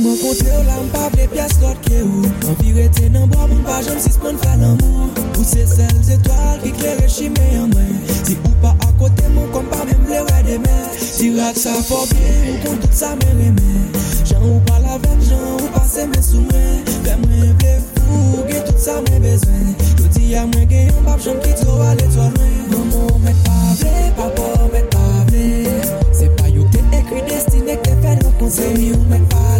Bon mwen kontre ou la mpa vle pias lot ke ou. An vi rete nan bo mwen pa jom sis mwen flan amou Ou se sel zetwal ki klere chime yon mwen. Si ou pa akote mwen kom pa mwen vle wè demen Si rak sa fò fobye ou kon tout sa mè remè. Jan ou pa la ven, jan ou pa se mè sou mwen. Fè mwen vle fou, gen tout sa mè bezwen. Yo di ya mwen gen yon bab jom ki tro ale to lwen. Mwen mwen mwen pa vle, papa mwen pa vle. Se pa yo te ekri destine ke fè nan konse Mwen mwen pa vle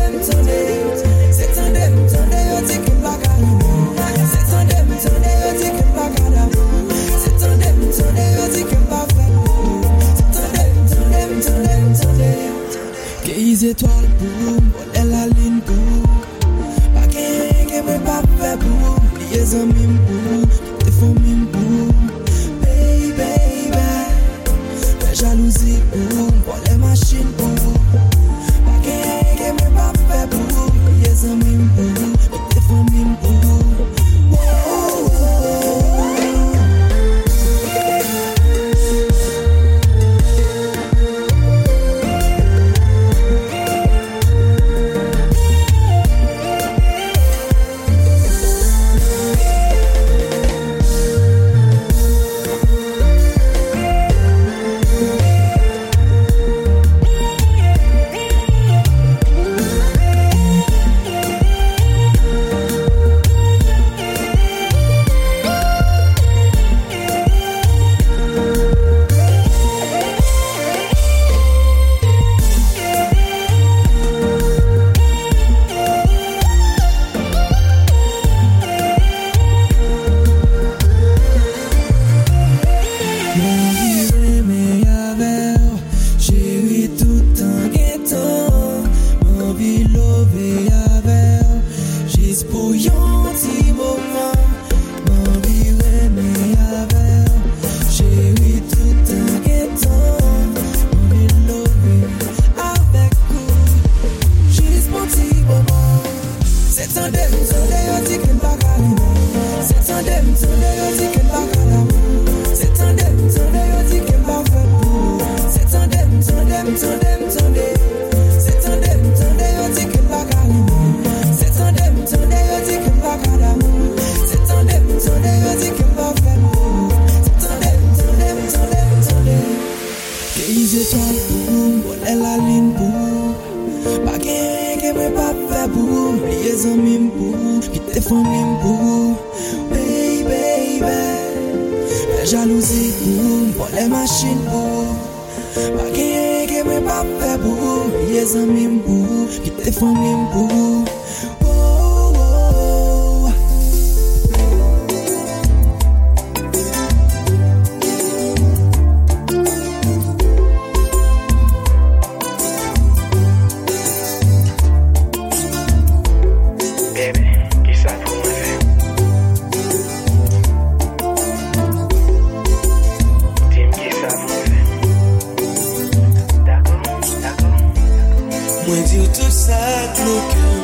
Mwen dir tout sa klokan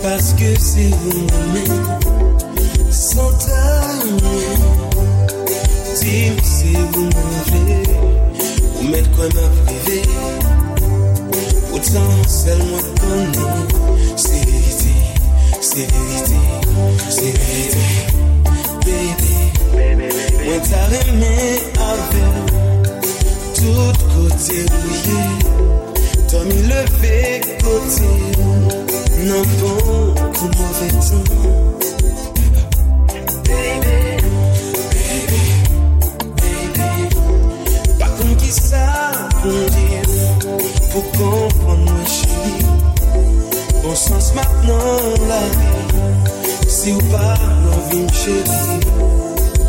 Paske se yon mwen San tanyen Ti mse yon mwen vle Ou men kwa mwen prive Poutan sel mwen konen. Se verite, se verite, se verite Baby, mwen ta reme ave Tout kote ouye mi leve kote Nan bon kou mouve tan Baby, baby, baby Bakon ki sa pou di Pou kompon mwen chini Bon sens maintenant la vi Si ou pa nan vi mcheri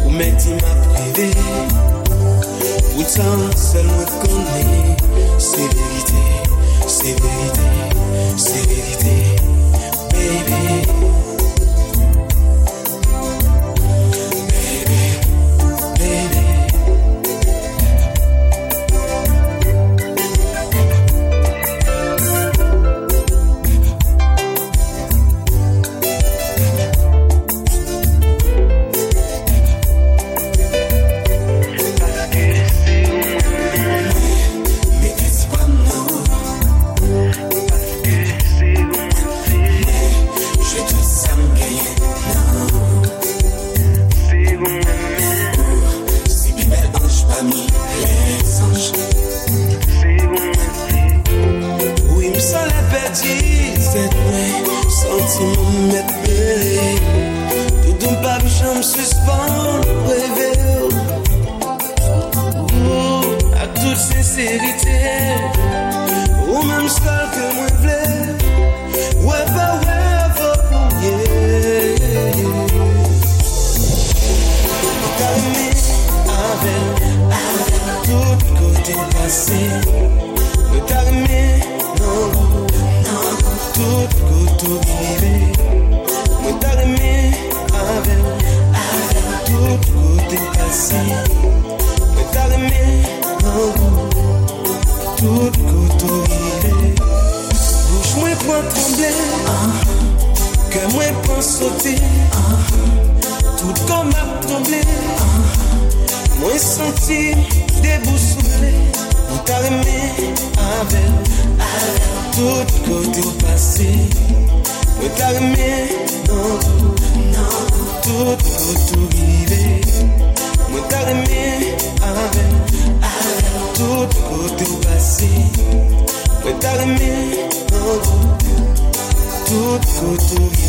Ou men ti ma prive Poutan sel mwen kone Se verite se verite Baby We're talking me. Tout, tout, tout.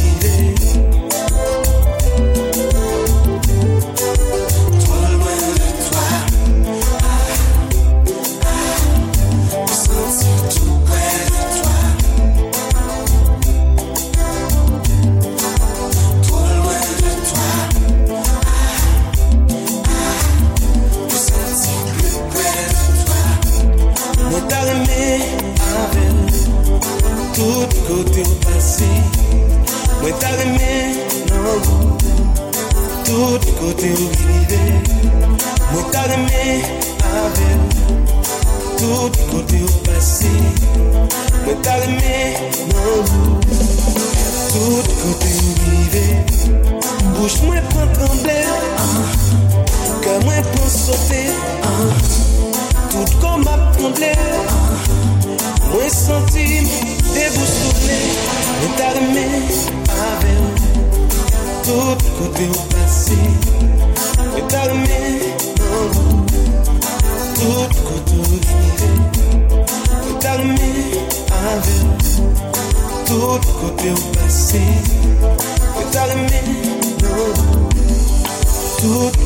tout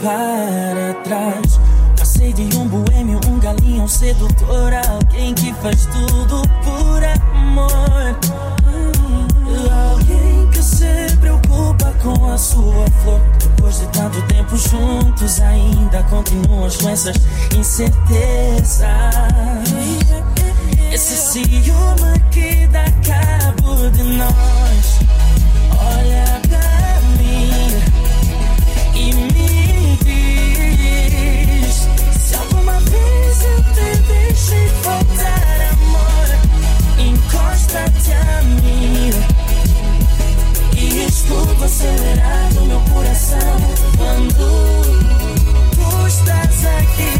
para trás. Passei de um boêmio, um galinho, um sedutor, alguém que faz tudo por amor. Alguém que se preocupa com a sua flor. Depois de tanto tempo juntos, ainda continuam com essas incertezas. Esse ciúme que dá cabo de nós. Olha agora. mostra-te. E escuto acelerado meu coração quando tu estás aqui.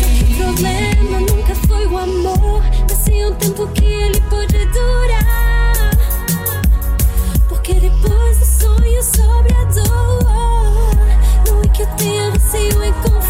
Só que o problema nunca foi o amor, mas sim o tempo que ele pode durar. Porque depois do sonho sobre a dor, não é que eu tenha receio em confiar.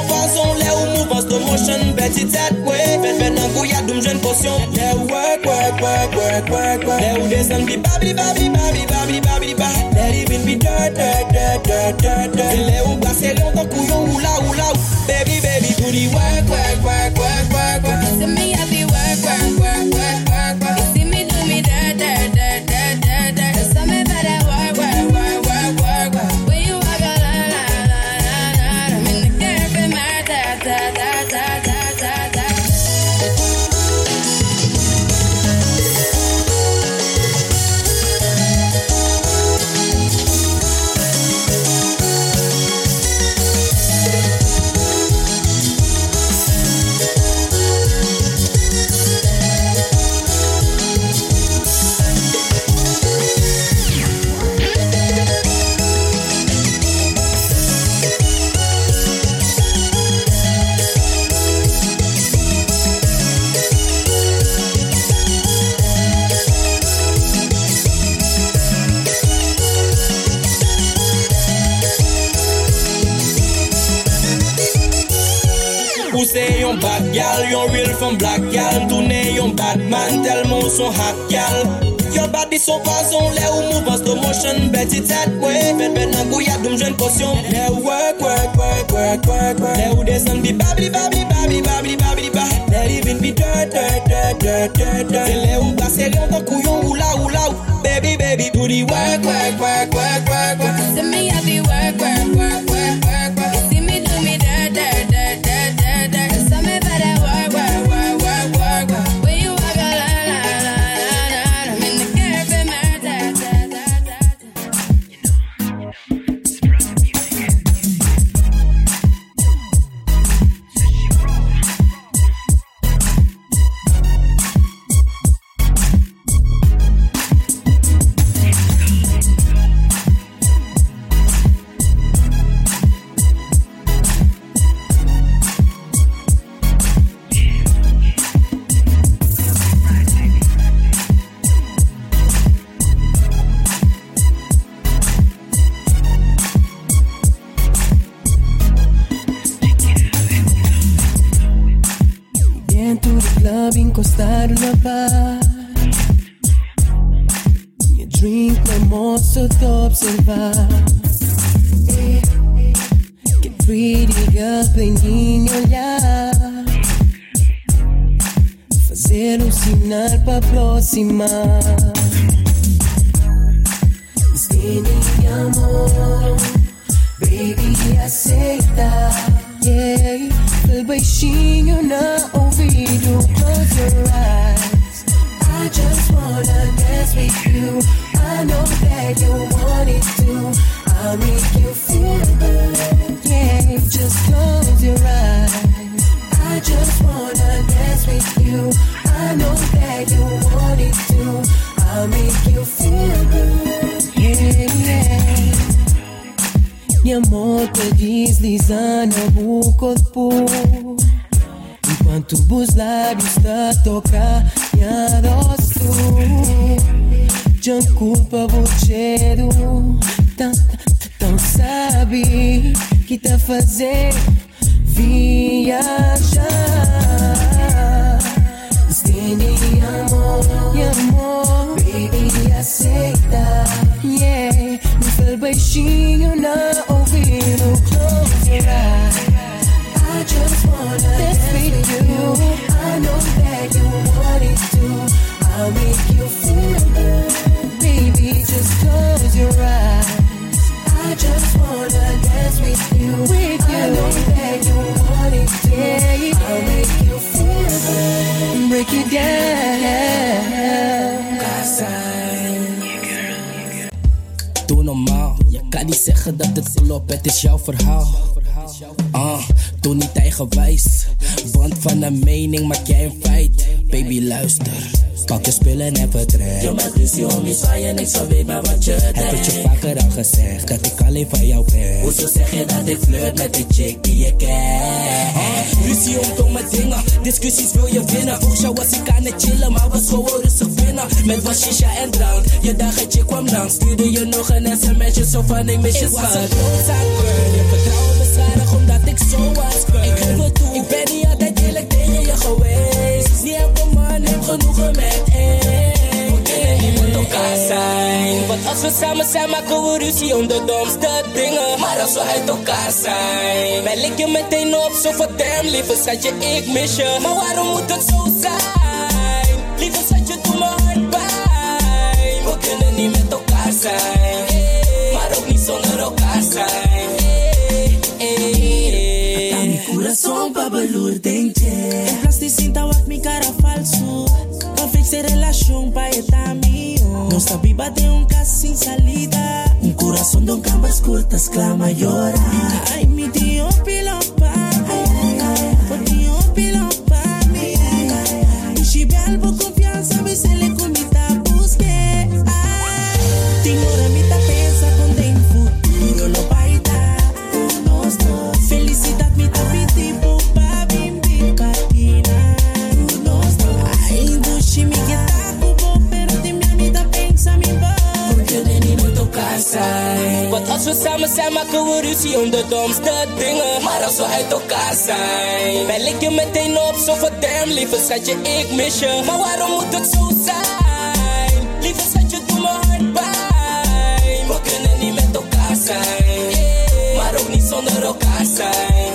Mou fason le ou mou fos to motion Beti tet we Fet fet nan kouya doum jen posyon Le ou work work work work work work Le ou desen bi babli babli babli babli babli ba Le li bin bi dirt dirt dirt dirt dirt dirt Le ou brase lon tan kouyon ou la ou la ou Baby baby do di work work Son le ou mou bans to motion Beti tet kwe Pen pen nan kou yadoum jen kosyon Le ou work work work work work work Le ou desen bi babli babli babli babli babli ba Le livin bi dirt dirt dirt dirt dirt dirt Se le ou basere yon tan kou yon ou la ou la ou. Baby baby do di work work work work beijinho no ouvido. Close your eyes. I just wanna dance with you. I know that you want it too. I'll make you feel good. Yeah, just close your eyes. I just wanna dance with you. I know that you want it too. I'll make you feel good. Yeah, yeah. Minha moto deslizando o corpo rosto Já culpa o cheiro Tão, tão sabe que tá fazendo viajar Estende amor, e amor Baby, aceita Yeah, me fala baixinho na ouvido Close your eyes I just wanna I'll make you feel good, baby. Just close your eyes. I just wanna dance with you. With you. I know that you want it. Yeah, I'll make you feel good. Break it down. Doe normaal, je kan niet zeggen dat het klopt, het is jouw verhaal. Ah, doe niet eigenwijs, want van een mening maak jij een feit. Baby, luister, pak je spullen en vertrek. Je maakt ruzie om iets waar je niks van weet, maar wat je denkt. Heb ik je vaker al gezegd, dat ik alleen van jou ben. Hoezo zeg je dat ik flirt met die chick die je kent? Ah, ruzie om domme dingen, discussies wil je winnen. Volgens jou was ik aan het chillen, maar was gewoon rustig binnen. Met wat shisha en drank, je dagetje kwam langs. Stuurde je nog een sms'je, zo van ik mis je schat. Ik was een girl, je vertrouwen beschadigd omdat ik zo was. Ik geef het toe, ik ben niet altijd eerlijk tegen je geweest. Niet elke genoegen met één. Niet met elkaar zijn. Want als we samen zijn, maken we ruzie om de domste dingen. Maar als we uit elkaar zijn, bel ik je meteen op, zo van damn, lieve schatje, ik mis je. Maar waarom moet het zo zijn? Lieve schatje, doe me hard pijn. We kunnen niet met elkaar zijn, maar ook niet zonder elkaar zijn. Tá mi coração pra balurdente En plaats Pinta mi cara falso. Conflicte relación pa' esta mío. No sabía de un caso sin salida. Un corazón de un cambas cortas clama llora. Ay, mi tío pilompa. Ruzie om de domste dingen. Maar als we uit elkaar zijn, bel ik je meteen op, zo van damn, lieve schatje, ik mis je. Maar waarom moet het zo zijn? Lieve schatje, doe me hard pijn. We kunnen niet met elkaar zijn, maar ook niet zonder elkaar zijn.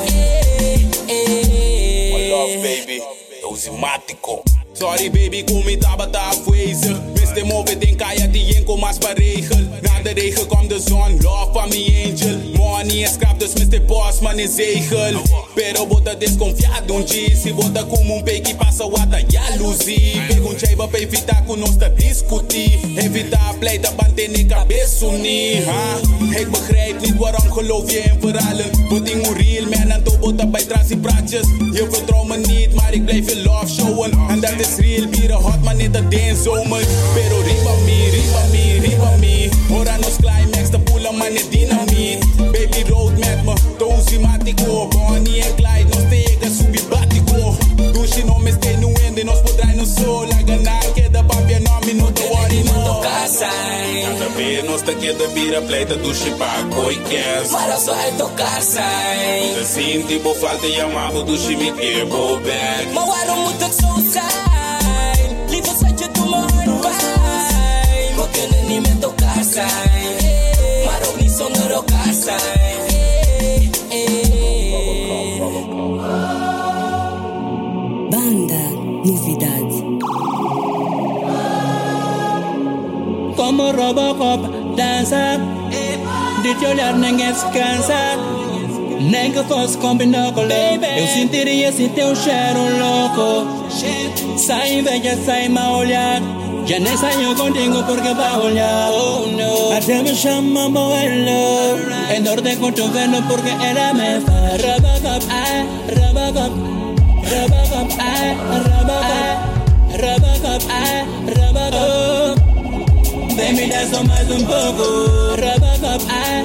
My love, baby. Dosimático. Sorry baby, kom niet abata afwezig. Wist hem over den kaya die enkel mas regel. Na de regen kwam de zon, love van me angel. Money is scrap, dus Mr. Bossman is zegel. Pero bota desconfiado um dia. Se bota como um pegue passa wata jalousie. Perguntei pra evitar com nós te discutir. Evitar pleiten, band in cabeça unir. Ik begrijp niet waarom geloof je in verhalen. Wat in real man en to bota bij transie praatjes. Je vertrouwt me niet, maar ik blijf je love showen. En dat is real, bieren hot man in de dance zomer. Pero riba me, riba me, riba me. Hora nos climax, de poelen man dynamiet. dood met me, dozie matico. Bonnie and Clyde, nos tegen subibatico. Douche no me stay no end, nos podrai no sol. La ganar queda papi é nome, no te worry no. Cada vez nos te tá vira pleita, douche paco e quens. Para só é sai. Te sinti bo falta e amava, douche me quebo back. Mau era muito que sou sai. Lido sete do morro, vai. Vou ter nem me tocar, sai. Maroni sonoro, sai. woke up dancer. Did your learning gets cancer? Negócios com binóculo. Eu sentiria esse teu cheiro louco. Sai veja, sai mal olhar. Já nem saiu contigo porque vai olhar. Oh, no. Até me chama abuelo. Right. Em dor de porque ela me faz. Rabagab, ai, rabagab. Rabagab, ai, me dar só mais um pouco Robocop, ah,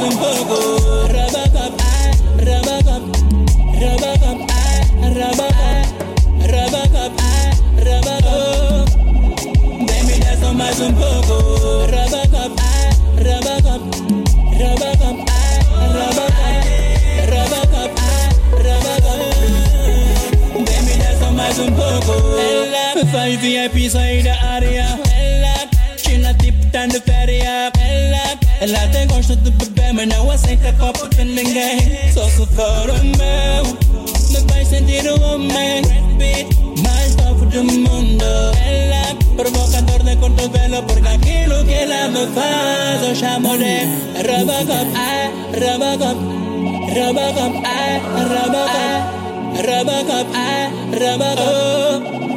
dance pouco. Robocop, ah, Robocop, Robocop, ah, Robocop, Robocop, ah, Robocop. Baby, dance mais um pouco. Faz VIP sair da área. China tipo tá de férias. Ela, ela tem gosto de beber, mas não aceita copo de ninguém. Só se for o meu. Me vai sentir o homem. Beat mais top do mundo. Ela, provocador de cotovelo, porque aquilo que ela me faz, eu chamo de Robocop. Ah, Robocop. Robocop. Ah, Robocop. Robocop, ah, Robocop.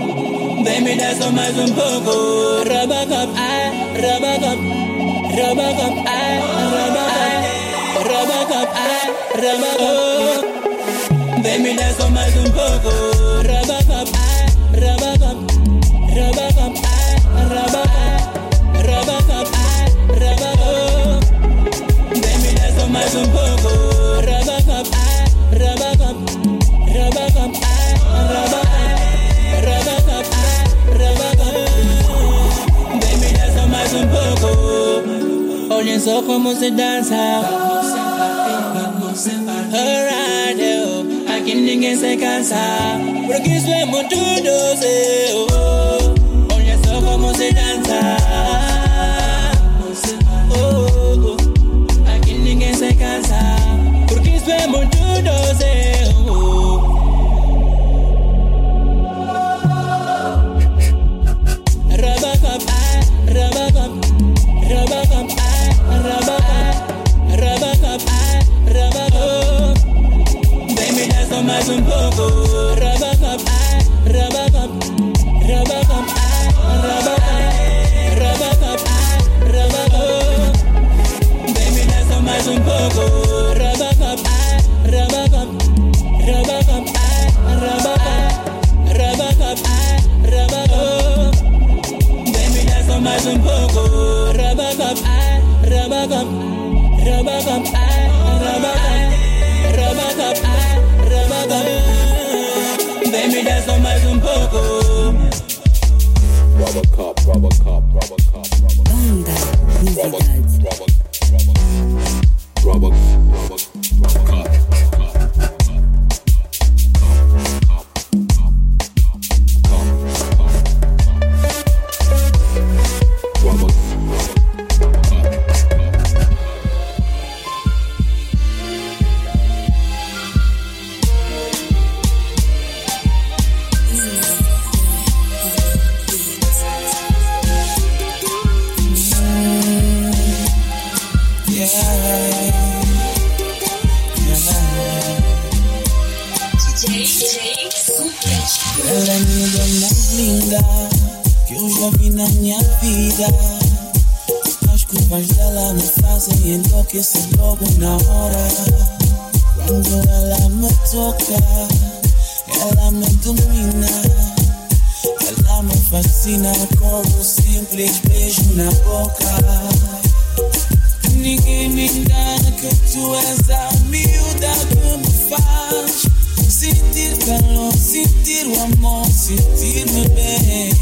Vem só mais um pouco. Robocop, ah, Robocop. Robocop, ah, Robocop. Robocop, ah, Robocop. Vem mais um pouco. Só como se. Alright, eu. Aqui ninguém se cansa. Porque isso é muito doce. oh. Olha só como se dança. Oh, oh. Aqui ninguém se cansa. Porque isso é muito Ela é a mulher mais linda que eu já vi na minha vida. As curvas dela me fazem enlouquecer logo na hora. Quando ela me toca, ela me domina. Ela me fascina com um simples beijo na boca. Ninguém me engana que tu és a miúda que me faz sentir calor, sentir o amor, sentir-me bem.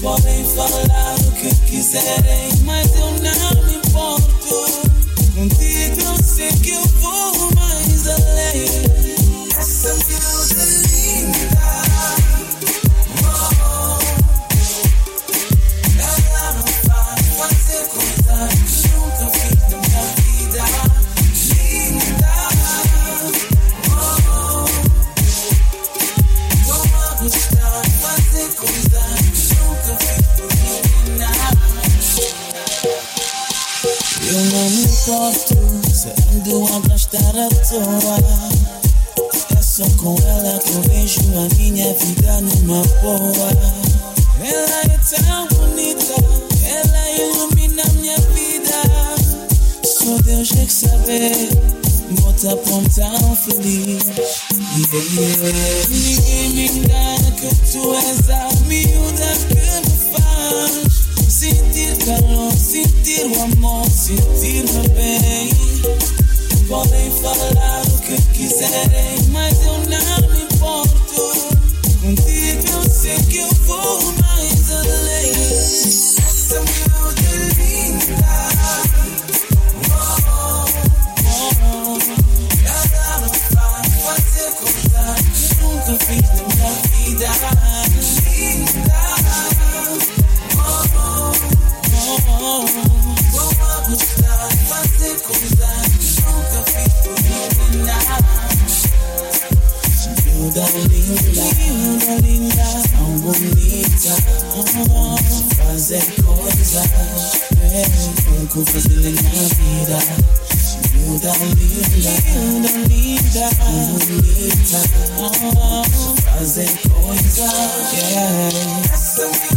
Podem falar o que quiserem, mas eu não me importo. Contigo eu sei que eu vou mais além. Essa toa. É com ela que eu vejo a minha vida numa boa. Ela é tão bonita, ela ilumina minha vida. Só Deus tem que saber botar pra tão feliz. Yeah. Ninguém me engana que tu és a miúda que me faz. Sentir calor, sentir o amor, sentir-me bem. Podem falar o que quiserem, mas eu não me importo. Contigo eu sei que eu vou. don't need to You. You yeah.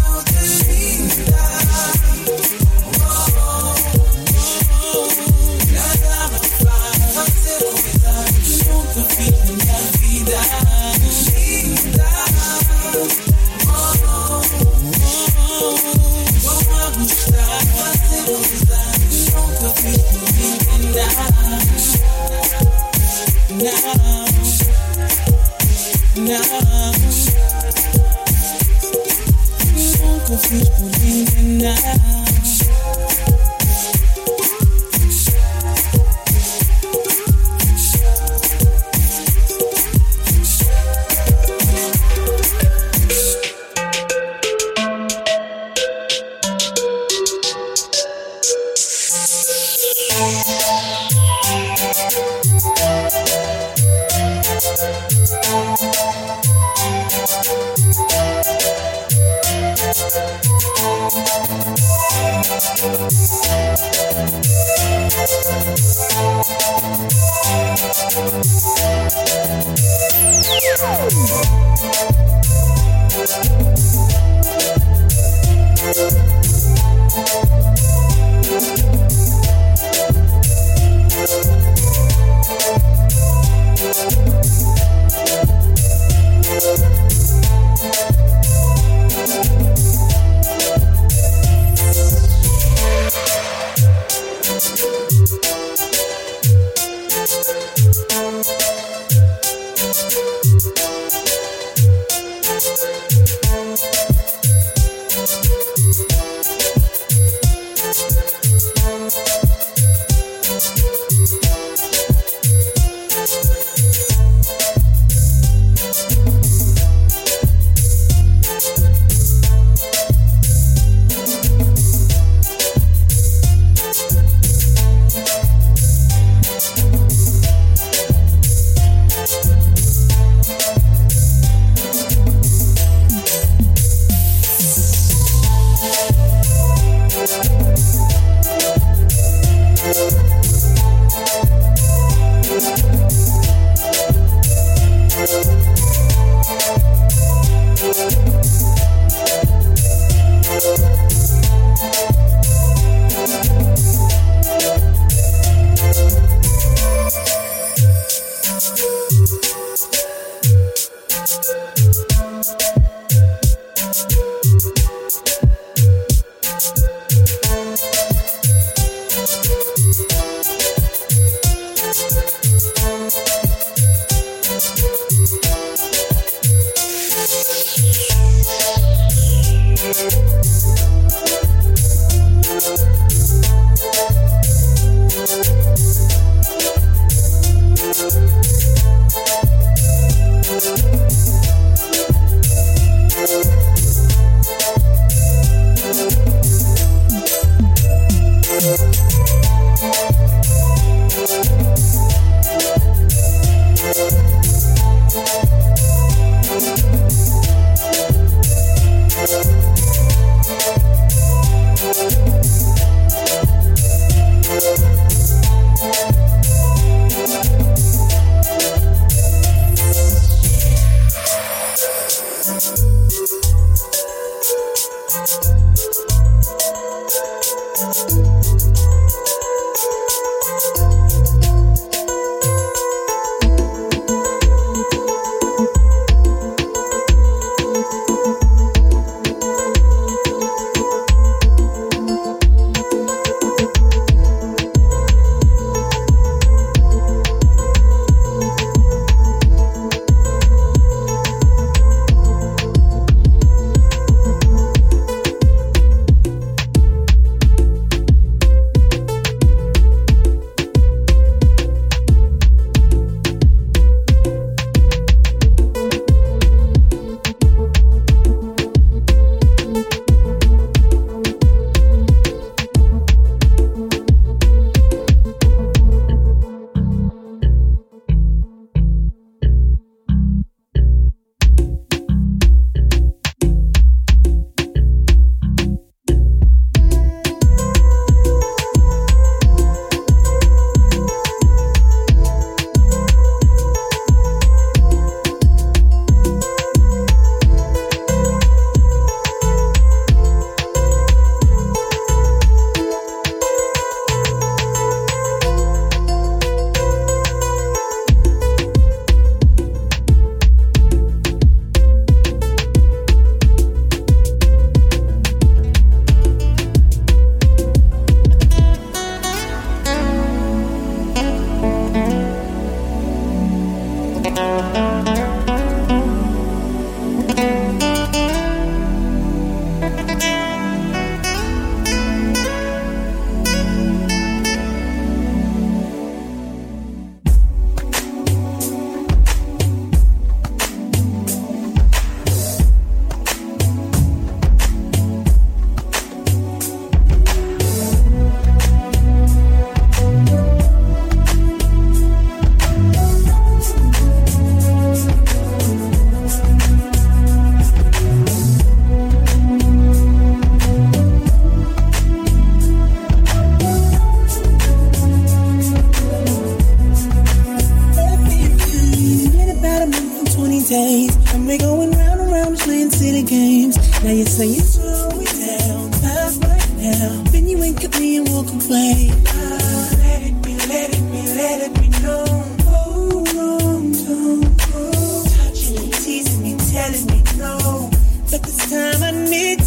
rainy days. And we're going round and round playing city games. Now you say you slow it down, time's right now. Then you wink at me and we'll complain. Ah, let it be, let it be, let it be known. Oh, wrong, don't go. Touching me, teasing me, telling me no. But this time I need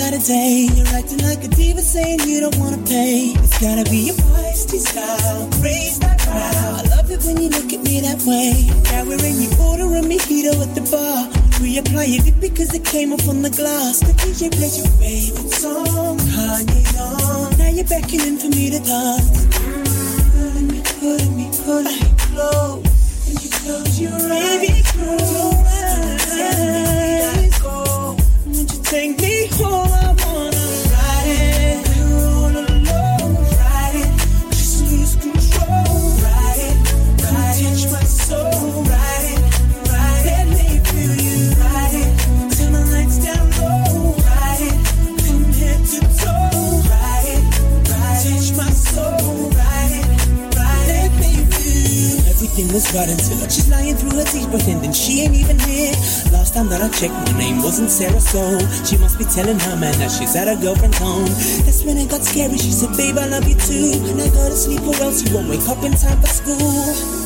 Saturday. You're acting like a diva, saying you don't wanna pay. It's gotta be your feisty style. Raise that crowd. I love it when you look at me that way. Now we're in your order a mojito at the bar. Reapply it because it came off on the glass. The DJ plays your favorite song, Kanye on. Now you're beckoning for me to dance. Pulling me, pulling me, pulling me close. And you close your eyes. Baby, close your eyes. Right until she's lying through her teeth, pretending she ain't even here. Last time that I checked, my name wasn't Sarah, so she must be telling her man that she's at her girlfriend's home. That's when it got scary. She said, "Babe, I love you too." Now go to sleep, or else you won't wake up in time for school.